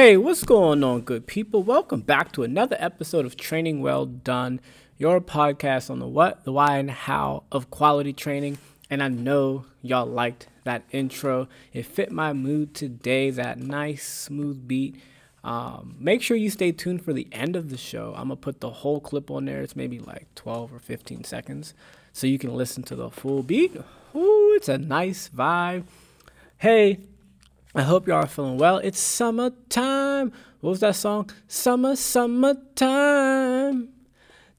Hey, what's going on, good people? Welcome back to another episode of Training Well Done, your podcast on the what, the why, and how of quality training. And I know y'all liked that intro. It fit my mood today, that nice, smooth beat. Um, make sure you stay tuned for the end of the show. I'm going to put the whole clip on there. It's maybe like 12 or 15 seconds. So you can listen to the full beat. Ooh, it's a nice vibe. Hey, I hope y'all are feeling well. It's summertime. What was that song? Summer, summertime.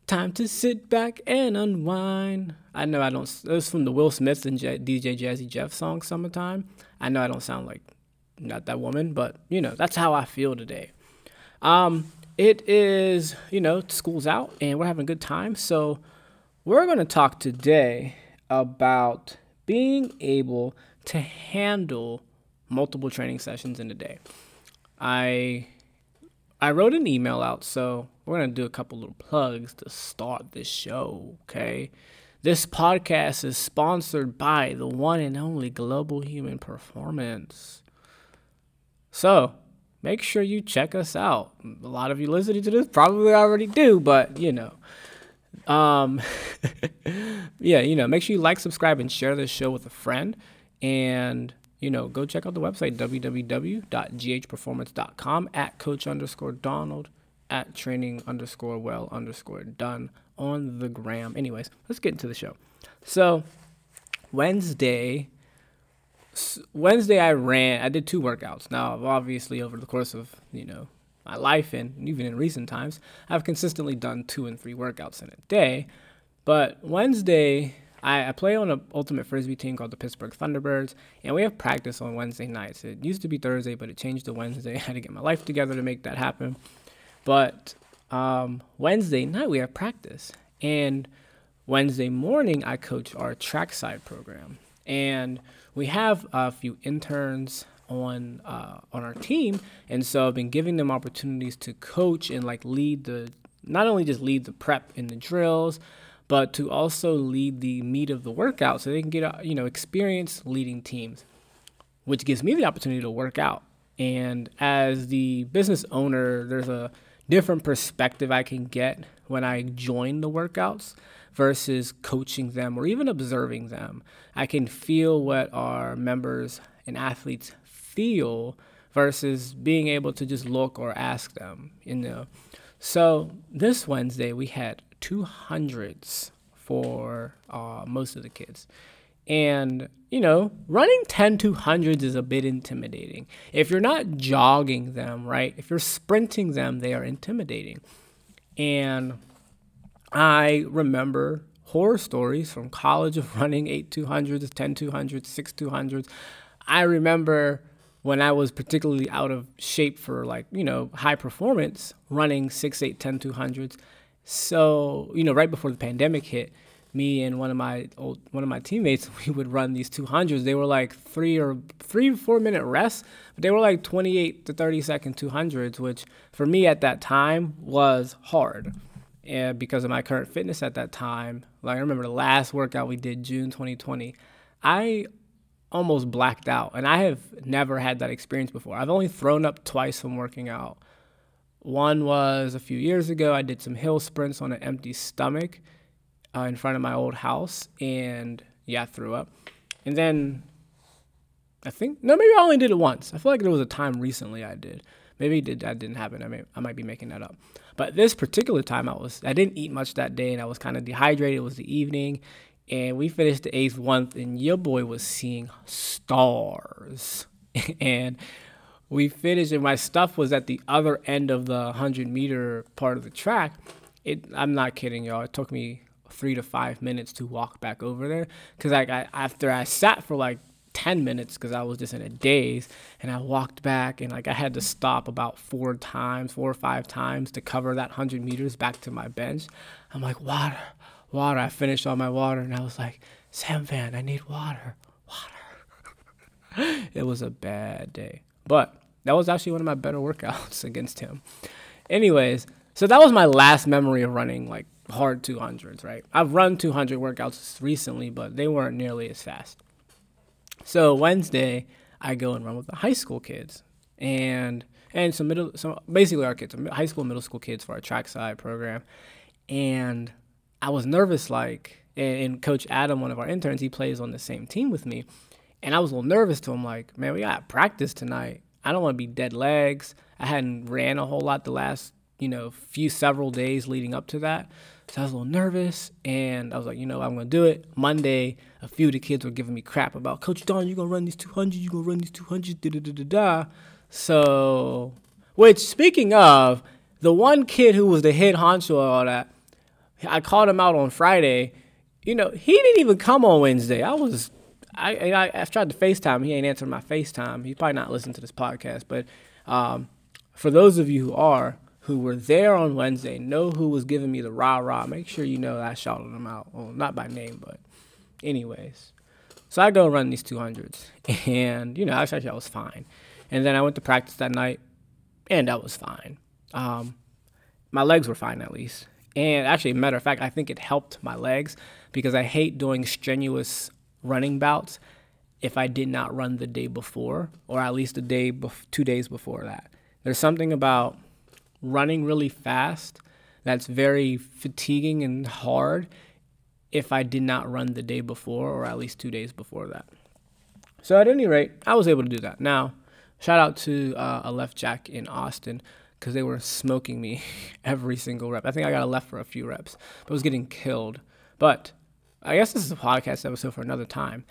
Time to sit back and unwind. I know I don't. It was from the Will Smith and J- DJ Jazzy Jeff song, "Summertime." I know I don't sound like not that woman, but you know that's how I feel today. Um, it is you know school's out and we're having a good time, so we're gonna talk today about being able to handle multiple training sessions in a day. I I wrote an email out, so we're gonna do a couple little plugs to start this show. Okay, this podcast is sponsored by the one and only Global Human Performance. So make sure you check us out. A lot of you listening to this probably already do, but you know. Um, yeah, you know, make sure you like, subscribe, and share this show with a friend. And you know, go check out the website, www.ghperformance.com at coach underscore Donald at training underscore well underscore done on the gram. Anyways, let's get into the show. So, Wednesday, Wednesday I ran, I did two workouts. Now, obviously, over the course of, you know, my life and even in recent times, I've consistently done two and three workouts in a day. But Wednesday, I, I play on an ultimate frisbee team called the Pittsburgh Thunderbirds, and we have practice on Wednesday nights. It used to be Thursday, but it changed to Wednesday. I had to get my life together to make that happen. But um, Wednesday night we have practice, and Wednesday morning I coach our trackside program, and we have a few interns on uh, on our team, and so I've been giving them opportunities to coach and like lead the not only just lead the prep in the drills, but to also lead the meat of the workout so they can get uh, you know experience leading teams which gives me the opportunity to work out. And as the business owner there's a different perspective i can get when i join the workouts versus coaching them or even observing them. I can feel what our members and athletes feel versus being able to just look or ask them you know so this wednesday we had 200s for uh, most of the kids. And, you know, running 10 200s is a bit intimidating. If you're not jogging them, right? If you're sprinting them, they are intimidating. And I remember horror stories from college of running 8 200s, 10 200s, 6 200s. I remember when I was particularly out of shape for like, you know, high performance, running 6, 8, 10 200s so, you know, right before the pandemic hit, me and one of my old one of my teammates, we would run these 200s. They were like three or three four minute rests, but they were like 28 to 30 second 200s, which for me at that time was hard. And because of my current fitness at that time, like I remember the last workout we did June 2020, I almost blacked out, and I have never had that experience before. I've only thrown up twice from working out one was a few years ago. I did some hill sprints on an empty stomach uh, in front of my old house, and yeah, I threw up. And then I think no, maybe I only did it once. I feel like there was a time recently I did. Maybe did that didn't happen. I may I might be making that up. But this particular time I was I didn't eat much that day and I was kind of dehydrated. It was the evening and we finished the eighth one and your boy was seeing stars. and we finished and my stuff was at the other end of the 100 meter part of the track. It i'm not kidding y'all. It took me three to five minutes to walk back over there because like after i sat for like 10 minutes because i was just in a daze and i walked back and like i had to stop about four times four or five times to cover that 100 meters back to my bench. I'm like water water i finished all my water and i was like sam van i need water water it was a bad day but that was actually one of my better workouts against him. Anyways, so that was my last memory of running like hard 200s, right? I've run 200 workouts recently, but they weren't nearly as fast. So Wednesday, I go and run with the high school kids. And and some middle, some basically our kids, high school, middle school kids for our track side program, and I was nervous, like, and, Coach Adam, one of our interns, he plays on the same team with me, and I was a little nervous to him, like, man, we got practice tonight. I don't want to be dead legs. I hadn't ran a whole lot the last, you know, few several days leading up to that. So I was a little nervous and I was like, you know, I'm gonna do it. Monday, a few of the kids were giving me crap about Coach Don, you're gonna run these 200, you're gonna run these 200, da da da da da. So, which speaking of, the one kid who was the head honcho of all that, I called him out on Friday. You know, he didn't even come on Wednesday. I was, I, I, I tried to FaceTime. He ain't answering my FaceTime. He's probably not listening to this podcast. But um, for those of you who are, who were there on Wednesday, know who was giving me the rah rah. Make sure you know that I shouted them out. Well, not by name, but anyways. So I go run these 200s, and you know, actually I was fine. And then I went to practice that night, and that was fine. Um, my legs were fine at least. And actually, matter of fact, I think it helped my legs because I hate doing strenuous running bouts if I did not run the day before, or at least a day, two days before that. There's something about running really fast that's very fatiguing and hard if I did not run the day before, or at least two days before that. So at any rate, I was able to do that. Now, shout out to uh, a left jack in Austin because they were smoking me every single rep. I think I got a left for a few reps, but I was getting killed. But I guess this is a podcast episode for another time.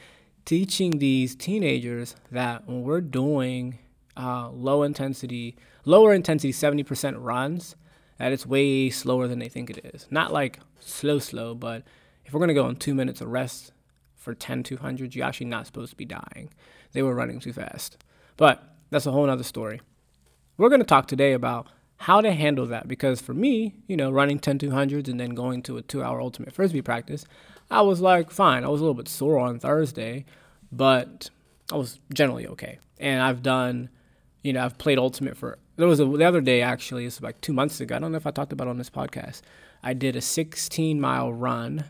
Teaching these teenagers that when we're doing uh, low intensity, lower intensity 70% runs, that it's way slower than they think it is. Not like slow, slow, but if we're going to go on two minutes of rest for 10 200s, you're actually not supposed to be dying. They were running too fast. But that's a whole other story. We're going to talk today about how to handle that because for me, you know, running 10 200s and then going to a two hour ultimate frisbee practice, I was like, fine. I was a little bit sore on Thursday, but I was generally okay. And I've done, you know, I've played ultimate for, there was a, the other day actually, it's like two months ago. I don't know if I talked about on this podcast. I did a 16 mile run,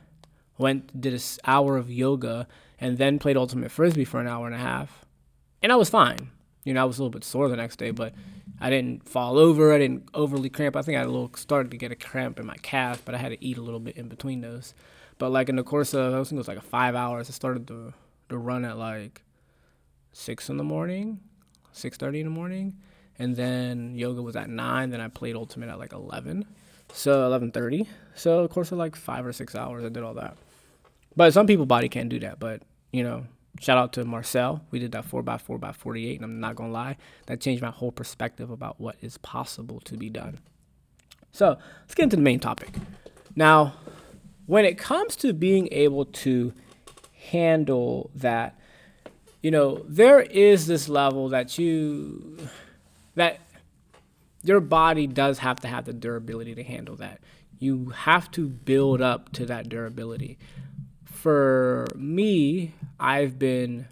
went, did an hour of yoga, and then played ultimate frisbee for an hour and a half. And I was fine. You know, I was a little bit sore the next day, but I didn't fall over. I didn't overly cramp. I think I little started to get a cramp in my calf, but I had to eat a little bit in between those. But like in the course of I think it was like five hours. I started to to run at like six in the morning, six thirty in the morning, and then yoga was at nine. Then I played ultimate at like eleven, so eleven thirty. So of course of like five or six hours, I did all that. But some people body can't do that. But you know, shout out to Marcel. We did that 4x4 by 48, and I'm not going to lie, that changed my whole perspective about what is possible to be done. So let's get into the main topic. Now, when it comes to being able to handle that, you know, there is this level that you, that your body does have to have the durability to handle that. You have to build up to that durability for me, I've been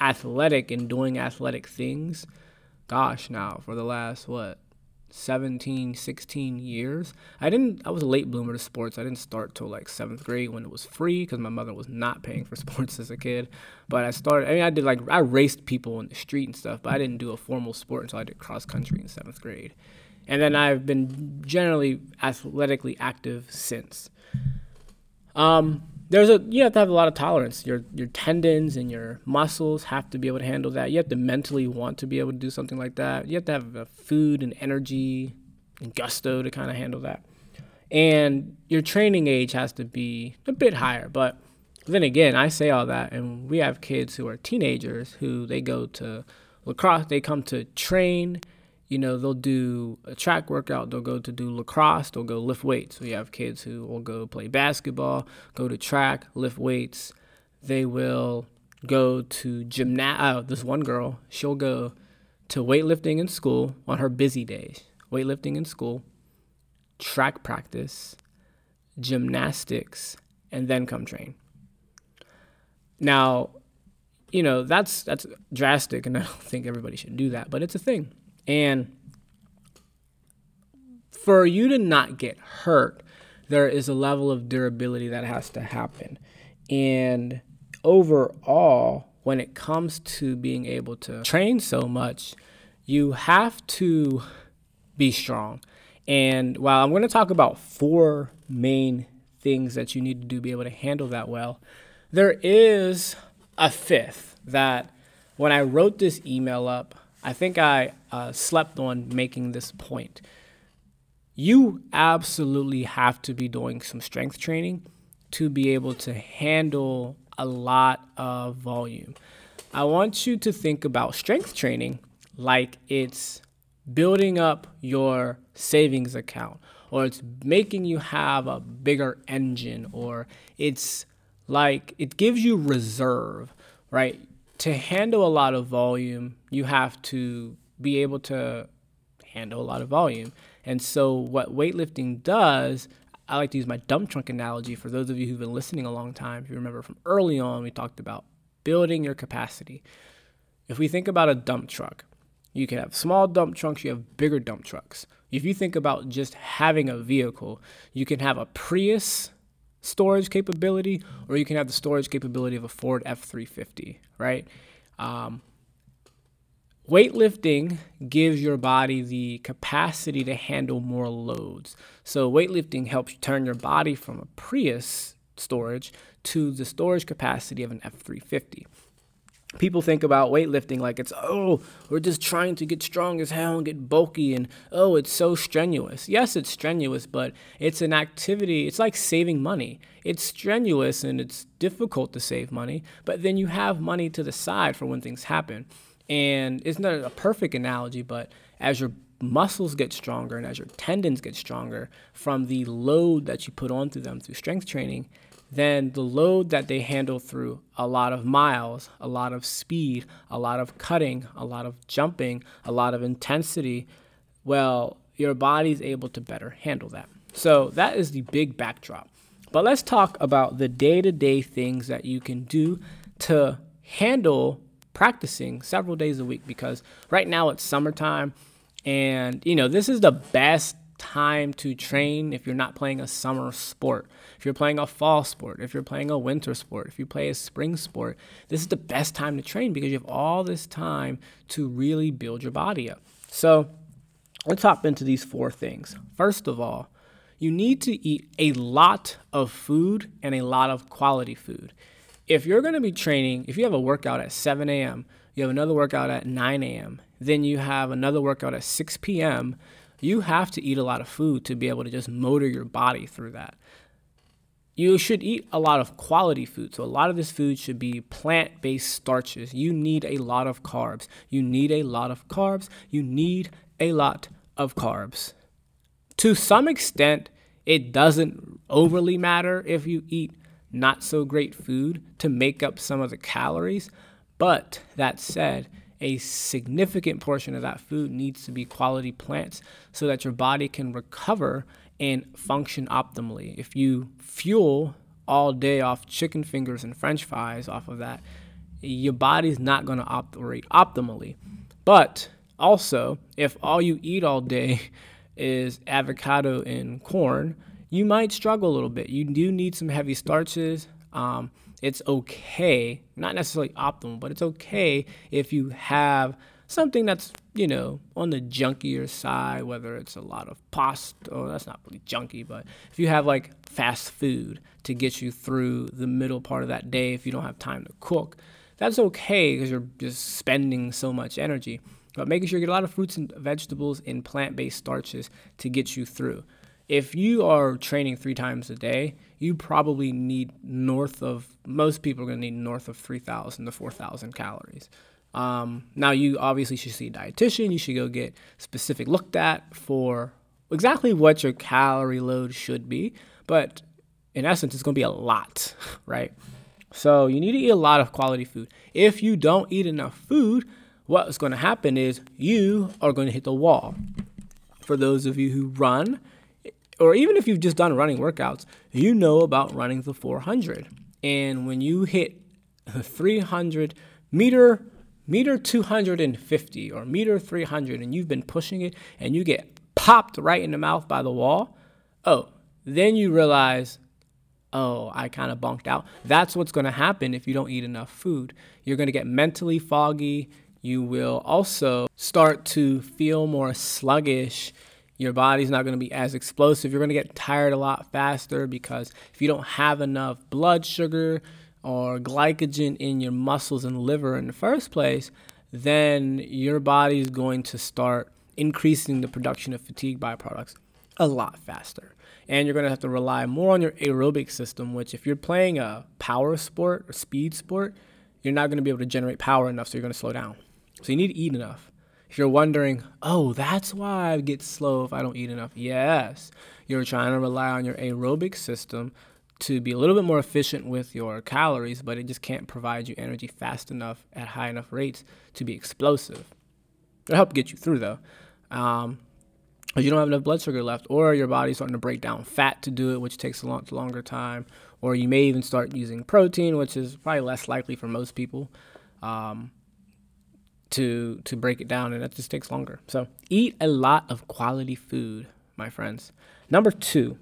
athletic and doing athletic things, gosh, now for the last, what, 17, 16 years. I didn't, I was a late bloomer to sports. I didn't start till like seventh grade when it was free because my mother was not paying for sports as a kid. But I started, I mean, I did like, I raced people in the street and stuff, but I didn't do a formal sport until I did cross country in seventh grade. And then I've been generally athletically active since. Um, there's a you have to have a lot of tolerance. Your your tendons and your muscles have to be able to handle that. You have to mentally want to be able to do something like that. You have to have food and energy and gusto to kind of handle that. And your training age has to be a bit higher. But then again, I say all that, and we have kids who are teenagers who they go to lacrosse. They come to train you know, they'll do a track workout, they'll go to do lacrosse, they'll go lift weights. So you have kids who will go play basketball, go to track, lift weights. They will go to gymnast. Uh, this one girl, she'll go to weightlifting in school on her busy days. Weightlifting in school, track practice, gymnastics, and then come train. Now, you know, that's that's drastic and I don't think everybody should do that, but it's a thing. And for you to not get hurt, there is a level of durability that has to happen. And overall, when it comes to being able to train so much, you have to be strong. And while I'm going to talk about four main things that you need to do to be able to handle that well, there is a fifth that when I wrote this email up, I think I uh, slept on making this point. You absolutely have to be doing some strength training to be able to handle a lot of volume. I want you to think about strength training like it's building up your savings account or it's making you have a bigger engine or it's like it gives you reserve, right? To handle a lot of volume, you have to be able to handle a lot of volume. And so, what weightlifting does, I like to use my dump trunk analogy for those of you who've been listening a long time. If you remember from early on, we talked about building your capacity. If we think about a dump truck, you can have small dump trucks, you have bigger dump trucks. If you think about just having a vehicle, you can have a Prius storage capability, or you can have the storage capability of a Ford F 350, right? Um, weightlifting gives your body the capacity to handle more loads. So, weightlifting helps turn your body from a Prius storage to the storage capacity of an F 350 people think about weightlifting like it's oh we're just trying to get strong as hell and get bulky and oh it's so strenuous. Yes it's strenuous but it's an activity it's like saving money. It's strenuous and it's difficult to save money but then you have money to the side for when things happen. And it's not a perfect analogy but as your muscles get stronger and as your tendons get stronger from the load that you put onto them through strength training then the load that they handle through a lot of miles, a lot of speed, a lot of cutting, a lot of jumping, a lot of intensity, well, your body's able to better handle that. So that is the big backdrop. But let's talk about the day to day things that you can do to handle practicing several days a week because right now it's summertime and you know this is the best time to train if you're not playing a summer sport. If you're playing a fall sport, if you're playing a winter sport, if you play a spring sport, this is the best time to train because you have all this time to really build your body up. So let's hop into these four things. First of all, you need to eat a lot of food and a lot of quality food. If you're going to be training, if you have a workout at 7 a.m., you have another workout at 9 a.m., then you have another workout at 6 p.m., you have to eat a lot of food to be able to just motor your body through that. You should eat a lot of quality food. So, a lot of this food should be plant based starches. You need a lot of carbs. You need a lot of carbs. You need a lot of carbs. To some extent, it doesn't overly matter if you eat not so great food to make up some of the calories. But that said, a significant portion of that food needs to be quality plants so that your body can recover and function optimally. If you fuel all day off chicken fingers and french fries off of that, your body's not going to operate optimally. But also, if all you eat all day is avocado and corn, you might struggle a little bit. You do need some heavy starches. Um, it's okay, not necessarily optimal, but it's okay if you have something that's, you know, on the junkier side, whether it's a lot of pasta, or that's not really junky, but if you have like fast food to get you through the middle part of that day, if you don't have time to cook, that's okay because you're just spending so much energy. But making sure you get a lot of fruits and vegetables and plant based starches to get you through if you are training three times a day, you probably need north of most people are to need north of 3,000 to 4,000 calories. Um, now, you obviously should see a dietitian. You should go get specific looked at for exactly what your calorie load should be. But in essence, it's going to be a lot, right? So you need to eat a lot of quality food. If you don't eat enough food, what's going to happen is you are going to hit the wall. For those of you who run, or even if you've just done running workouts, you know about running the 400. And when you hit the 300 meter meter 250 or meter 300 and you've been pushing it and you get popped right in the mouth by the wall, oh, then you realize, oh, I kind of bunked out. That's what's going to happen if you don't eat enough food. You're going to get mentally foggy, you will also start to feel more sluggish. Your body's not going to be as explosive. You're going to get tired a lot faster because if you don't have enough blood sugar or glycogen in your muscles and liver in the first place, then your body is going to start increasing the production of fatigue byproducts a lot faster. And you're going to have to rely more on your aerobic system, which, if you're playing a power sport or speed sport, you're not going to be able to generate power enough, so you're going to slow down. So you need to eat enough. If you're wondering, oh, that's why I get slow if I don't eat enough. Yes, you're trying to rely on your aerobic system to be a little bit more efficient with your calories, but it just can't provide you energy fast enough at high enough rates to be explosive. It'll help get you through though. Um, you don't have enough blood sugar left, or your body's starting to break down fat to do it, which takes a lot longer time, or you may even start using protein, which is probably less likely for most people. Um, to to break it down and that just takes longer. So eat a lot of quality food, my friends. Number 2,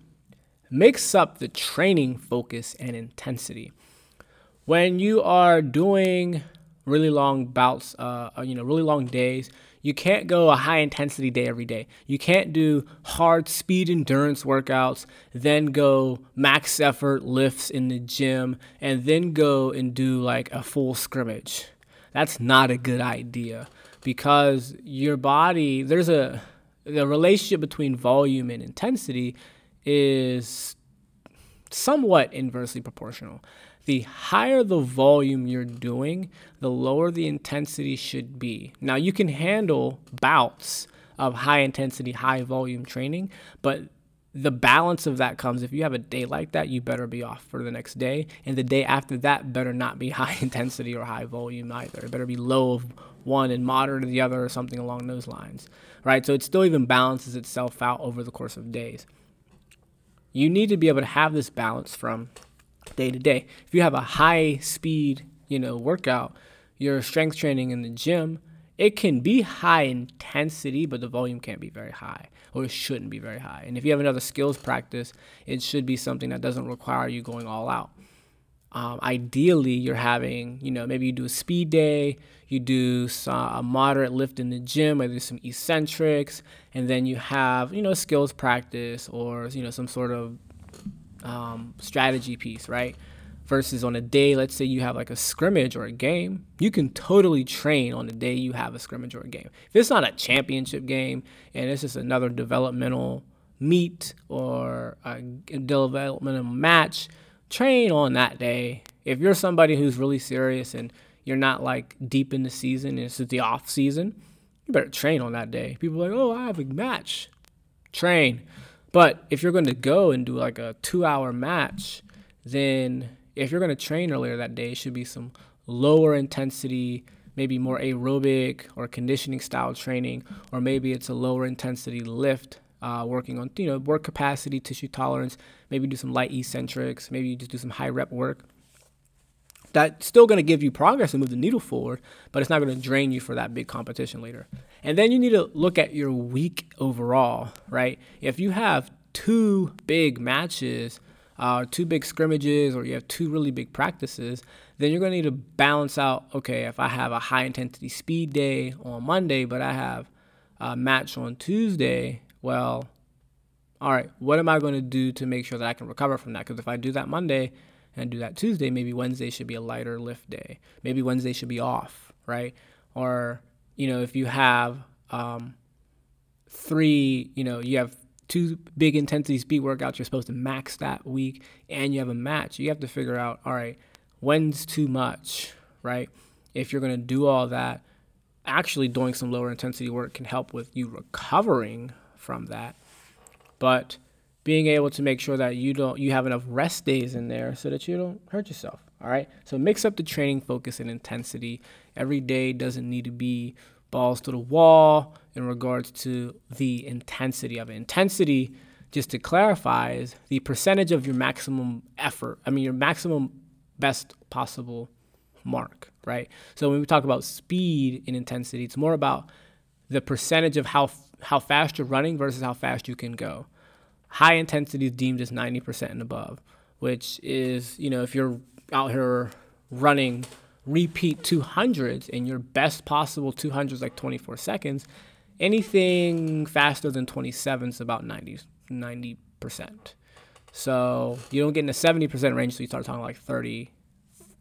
mix up the training focus and intensity. When you are doing really long bouts, uh, uh, you know, really long days, you can't go a high intensity day every day. You can't do hard speed endurance workouts, then go max effort lifts in the gym, and then go and do like a full scrimmage that's not a good idea because your body there's a the relationship between volume and intensity is somewhat inversely proportional. The higher the volume you're doing, the lower the intensity should be. Now, you can handle bouts of high intensity, high volume training, but the balance of that comes if you have a day like that, you better be off for the next day. And the day after that better not be high intensity or high volume either. It better be low of one and moderate of the other or something along those lines. Right? So it still even balances itself out over the course of days. You need to be able to have this balance from day to day. If you have a high speed, you know, workout, your strength training in the gym, it can be high intensity, but the volume can't be very high or it shouldn't be very high. And if you have another skills practice, it should be something that doesn't require you going all out. Um, ideally, you're having, you know, maybe you do a speed day, you do some, a moderate lift in the gym, maybe some eccentrics, and then you have, you know, skills practice or, you know, some sort of um, strategy piece, right? versus on a day, let's say you have like a scrimmage or a game, you can totally train on the day you have a scrimmage or a game. If it's not a championship game and it's just another developmental meet or a developmental match, train on that day. If you're somebody who's really serious and you're not like deep in the season and it's the off season, you better train on that day. People like, oh, I have a match. Train. But if you're going to go and do like a two hour match, then if you're going to train earlier that day, it should be some lower intensity, maybe more aerobic or conditioning style training, or maybe it's a lower intensity lift, uh, working on you know work capacity, tissue tolerance. Maybe do some light eccentrics. Maybe you just do some high rep work. That's still going to give you progress and move the needle forward, but it's not going to drain you for that big competition later. And then you need to look at your week overall, right? If you have two big matches uh, two big scrimmages or you have two really big practices, then you're going to need to balance out okay, if I have a high intensity speed day on Monday, but I have a match on Tuesday, well, all right, what am I going to do to make sure that I can recover from that? Because if I do that Monday and do that Tuesday, maybe Wednesday should be a lighter lift day. Maybe Wednesday should be off, right? Or, you know, if you have um, three, you know, you have two big intensity speed workouts you're supposed to max that week and you have a match you have to figure out all right when's too much right if you're going to do all that actually doing some lower intensity work can help with you recovering from that but being able to make sure that you don't you have enough rest days in there so that you don't hurt yourself all right so mix up the training focus and intensity every day doesn't need to be balls to the wall in regards to the intensity of it. Intensity, just to clarify, is the percentage of your maximum effort. I mean, your maximum best possible mark, right? So when we talk about speed and intensity, it's more about the percentage of how how fast you're running versus how fast you can go. High intensity is deemed as 90% and above, which is, you know, if you're out here running repeat 200s in your best possible 200s, like 24 seconds, anything faster than 27 is about 90, 90%. So you don't get in the 70% range, so you start talking like 30,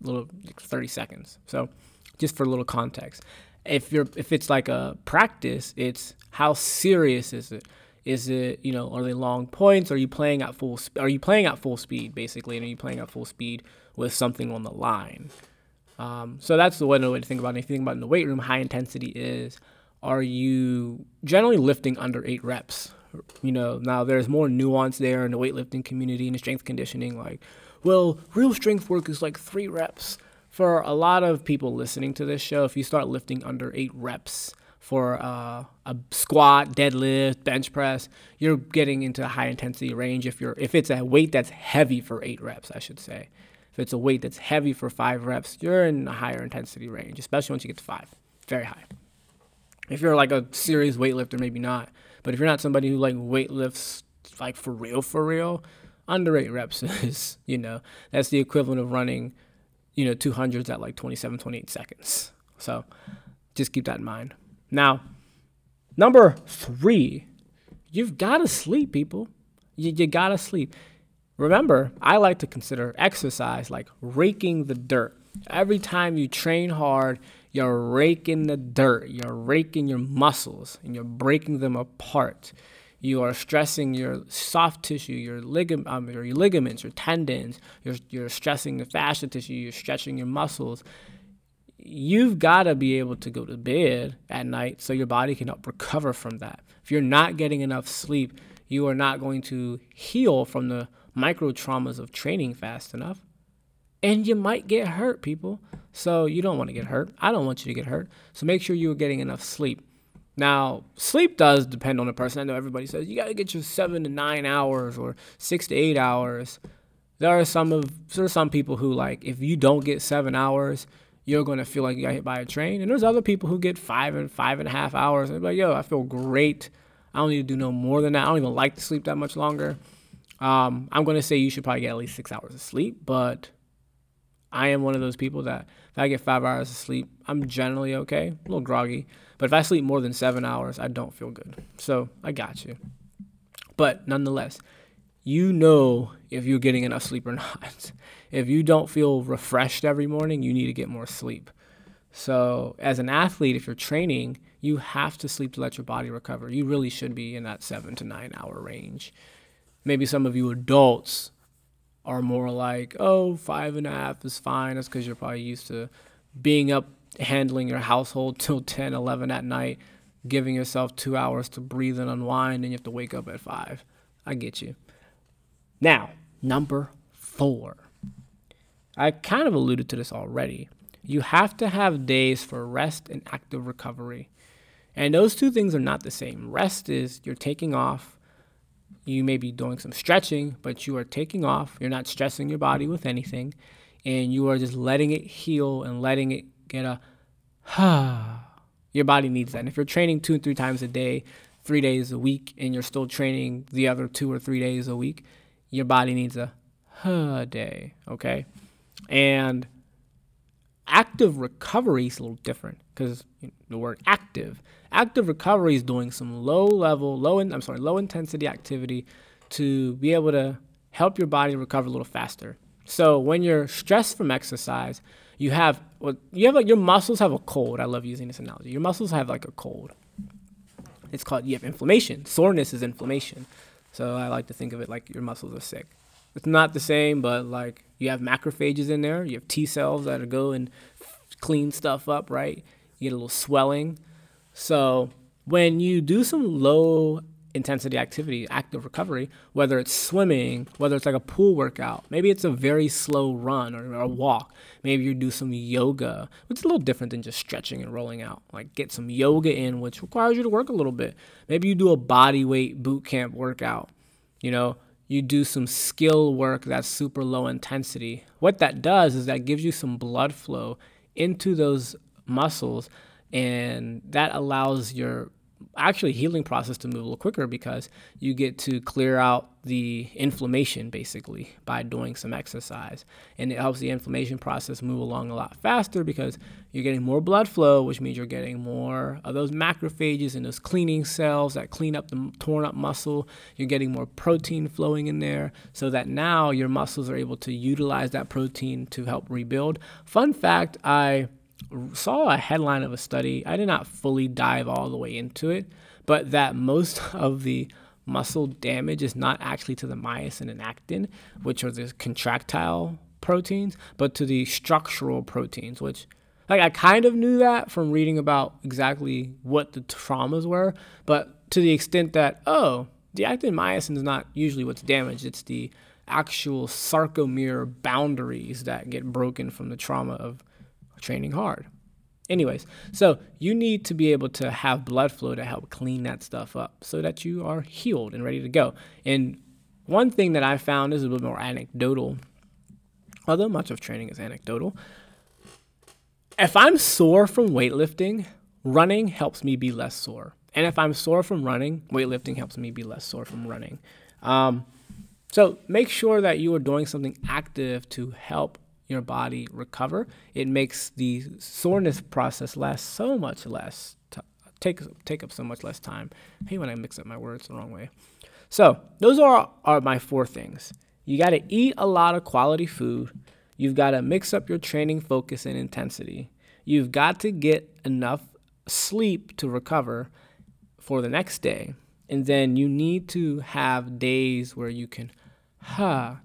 little like 30 seconds. So just for a little context. If you're if it's like a practice, it's how serious is it? Is it you know are they long points? Are you playing at full? Are you playing at full speed basically? And are you playing at full speed with something on the line? Um, so that's the one way to think about it. If you think about in the weight room, high intensity is are you generally lifting under eight reps? You know, now there's more nuance there in the weightlifting community and the strength conditioning. Like, well, real strength work is like three reps. For a lot of people listening to this show, if you start lifting under eight reps, for uh, a squat, deadlift, bench press, you're getting into a high intensity range. If you're if it's a weight that's heavy for eight reps, I should say. If it's a weight that's heavy for five reps, you're in a higher intensity range, especially once you get to five. Very high. If you're like a serious weightlifter, maybe not. But if you're not somebody who like weightlifts like for real, for real, under eight reps is, you know, that's the equivalent of running, you know, 200s at like 27, 28 seconds. So just keep that in mind. Now, number three, you've got to sleep, people. You, you got to sleep. Remember, I like to consider exercise like raking the dirt. Every time you train hard, you're raking the dirt, you're raking your muscles, and you're breaking them apart. You are stressing your soft tissue, your, ligam- um, your ligaments, your tendons. You're, you're stressing the fascia tissue. You're stretching your muscles you've got to be able to go to bed at night so your body can help recover from that. If you're not getting enough sleep, you are not going to heal from the micro traumas of training fast enough. And you might get hurt, people. So you don't want to get hurt. I don't want you to get hurt. So make sure you're getting enough sleep. Now, sleep does depend on the person. I know everybody says you got to get your seven to nine hours or six to eight hours. There are some of there are some people who like if you don't get seven hours, you're to feel like you got hit by a train. And there's other people who get five and five and a half hours and like, yo, I feel great. I don't need to do no more than that. I don't even like to sleep that much longer. Um, I'm to say you should probably get at least six hours of sleep, but I am one of those people that if I get five hours of sleep, I'm generally okay, a little groggy. But if I sleep more than seven hours, I don't feel good. So I got you. But nonetheless, you know if you're getting enough sleep or not. If you don't feel refreshed every morning, you need to get more sleep. So, as an athlete, if you're training, you have to sleep to let your body recover. You really should be in that seven to nine hour range. Maybe some of you adults are more like, oh, five and a half is fine. That's because you're probably used to being up handling your household till 10, 11 at night, giving yourself two hours to breathe and unwind, and you have to wake up at five. I get you. Now, number four. I kind of alluded to this already. You have to have days for rest and active recovery. And those two things are not the same. Rest is you're taking off. You may be doing some stretching, but you are taking off. You're not stressing your body with anything. And you are just letting it heal and letting it get a, ha. your body needs that. And if you're training two and three times a day, three days a week, and you're still training the other two or three days a week, your body needs a huh day, okay? And active recovery is a little different because you know, the word active, active recovery is doing some low level, low in, I'm sorry, low intensity activity to be able to help your body recover a little faster. So when you're stressed from exercise, you have you have like your muscles have a cold. I love using this analogy. Your muscles have like a cold. It's called you have inflammation. Soreness is inflammation. So I like to think of it like your muscles are sick. It's not the same, but like you have macrophages in there. You have T cells that go and clean stuff up, right? You get a little swelling. So when you do some low intensity activity, active recovery, whether it's swimming, whether it's like a pool workout, maybe it's a very slow run or a walk. Maybe you do some yoga, which is a little different than just stretching and rolling out. Like get some yoga in, which requires you to work a little bit. Maybe you do a body weight boot camp workout. You know, you do some skill work that's super low intensity. What that does is that gives you some blood flow into those muscles and that allows your actually healing process to move a little quicker because you get to clear out the inflammation basically by doing some exercise. And it helps the inflammation process move along a lot faster because you're getting more blood flow which means you're getting more of those macrophages and those cleaning cells that clean up the torn up muscle. You're getting more protein flowing in there so that now your muscles are able to utilize that protein to help rebuild. Fun fact i saw a headline of a study. I did not fully dive all the way into it, but that most of the muscle damage is not actually to the myosin and actin, which are the contractile proteins, but to the structural proteins, which like I kind of knew that from reading about exactly what the traumas were, but to the extent that oh, the actin myosin is not usually what's damaged, it's the actual sarcomere boundaries that get broken from the trauma of training hard. Anyways, so you need to be able to have blood flow to help clean that stuff up so that you are healed and ready to go. And one thing that I found is a little more anecdotal, although much of training is anecdotal. If I'm sore from weightlifting, running helps me be less sore. And if I'm sore from running, weightlifting helps me be less sore from running. Um, so make sure that you are doing something active to help your body recover. It makes the soreness process last so much less, t- take take up so much less time. I hate when I mix up my words the wrong way. So those are are my four things. You got to eat a lot of quality food. You've got to mix up your training focus and intensity. You've got to get enough sleep to recover for the next day. And then you need to have days where you can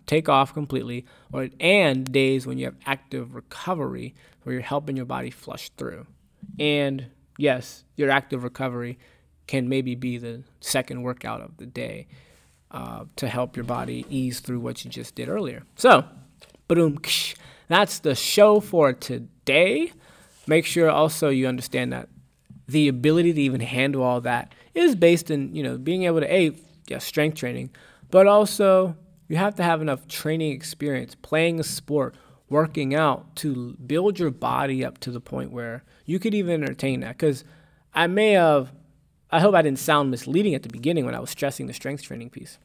take off completely, or and days when you have active recovery where you're helping your body flush through. And yes, your active recovery can maybe be the second workout of the day uh, to help your body ease through what you just did earlier. So, boom, that's the show for today. Make sure also you understand that the ability to even handle all that is based in you know being able to a yeah, strength training, but also you have to have enough training experience, playing a sport, working out to build your body up to the point where you could even entertain that. Because I may have, I hope I didn't sound misleading at the beginning when I was stressing the strength training piece.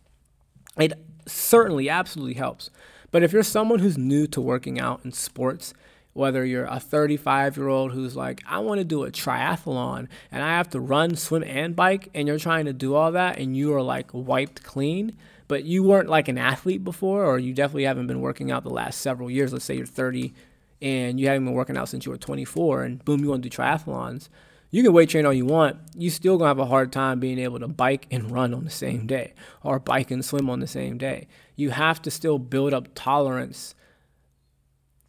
It certainly absolutely helps. But if you're someone who's new to working out in sports, whether you're a 35 year old who's like, I want to do a triathlon and I have to run, swim, and bike, and you're trying to do all that and you are like wiped clean, but you weren't like an athlete before, or you definitely haven't been working out the last several years. Let's say you're 30 and you haven't been working out since you were 24, and boom, you want to do triathlons. You can weight train all you want. You still gonna have a hard time being able to bike and run on the same day, or bike and swim on the same day. You have to still build up tolerance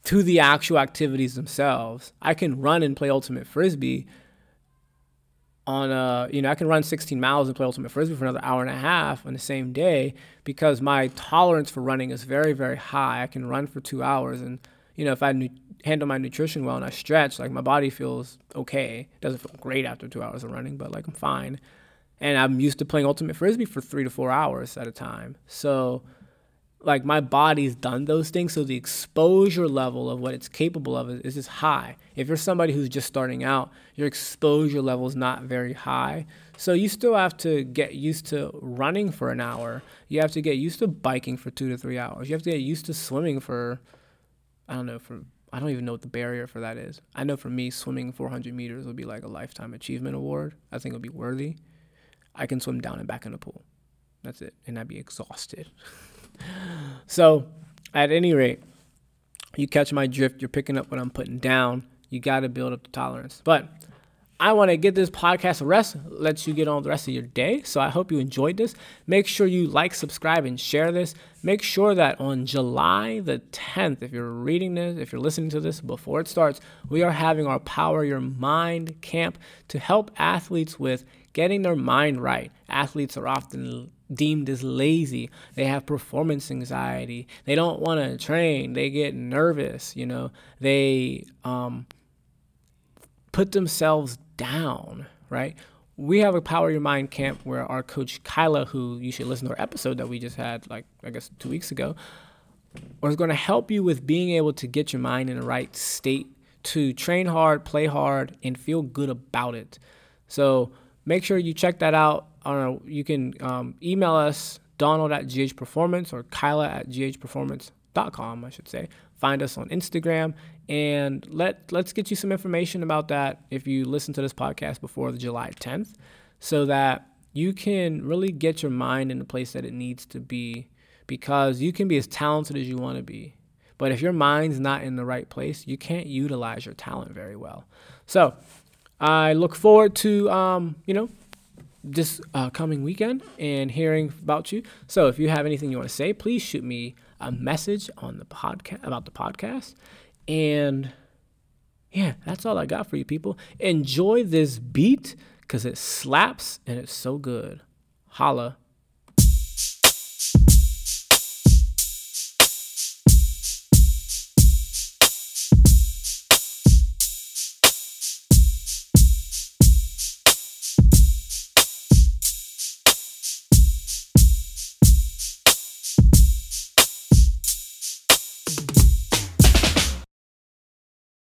to the actual activities themselves. I can run and play ultimate frisbee on a you know I can run 16 miles and play ultimate frisbee for another hour and a half on the same day because my tolerance for running is very very high. I can run for two hours and you know if I nu- handle my nutrition well and I stretch, like my body feels okay. It doesn't feel great after two hours of running, but like I'm fine. And I'm used to playing ultimate frisbee for three to four hours at a time. So like my body's done those things so the exposure level of what it's capable of is, is just high. If you're somebody who's just starting out your exposure level is not very high. So you still have to get used to running for an hour. You have to get used to biking for two to three hours. You have to get used to swimming for i don't know for i don't even know what the barrier for that is. I know for me swimming 400 meters would be like a lifetime achievement award. I think it would be worthy. I can swim down and back in the pool. That's it. And i'd be exhausted so, at any rate, you catch my drift. You're picking up what I'm putting down. You got to build up the tolerance. But I want to get this podcast rest, let you get on the rest of your day. So I hope you enjoyed this. Make sure you like, subscribe, and share this. Make sure that on July the 10th, if you're reading this, if you're listening to this before it starts, we are having our Power Your Mind camp to help athletes with getting their mind right. Athletes are often deemed as lazy. They have performance anxiety. They don't want to train. They get nervous. You know, they um, put themselves down, right? We have a Power Your Mind camp where our coach Kyla, who you should listen to our episode that we just had, like, I guess two weeks ago, is going to help you with being able to get your mind in the right state to train hard, play hard, and feel good about it. So, make sure you check that out. You can um, email us Donald at GHPerformance or Kyla at GHPerformance.com, I should say. Find us on Instagram and let let's get you some information about that if you listen to this podcast before the July 10th, so that you can really get your mind in the place that it needs to be. Because you can be as talented as you want to be, but if your mind's not in the right place, you can't utilize your talent very well. So I look forward to um, you know this uh, coming weekend and hearing about you. So if you have anything you want to say, please shoot me a message on the podcast about the podcast. And yeah, that's all I got for you people. Enjoy this beat because it slaps and it's so good. Holla.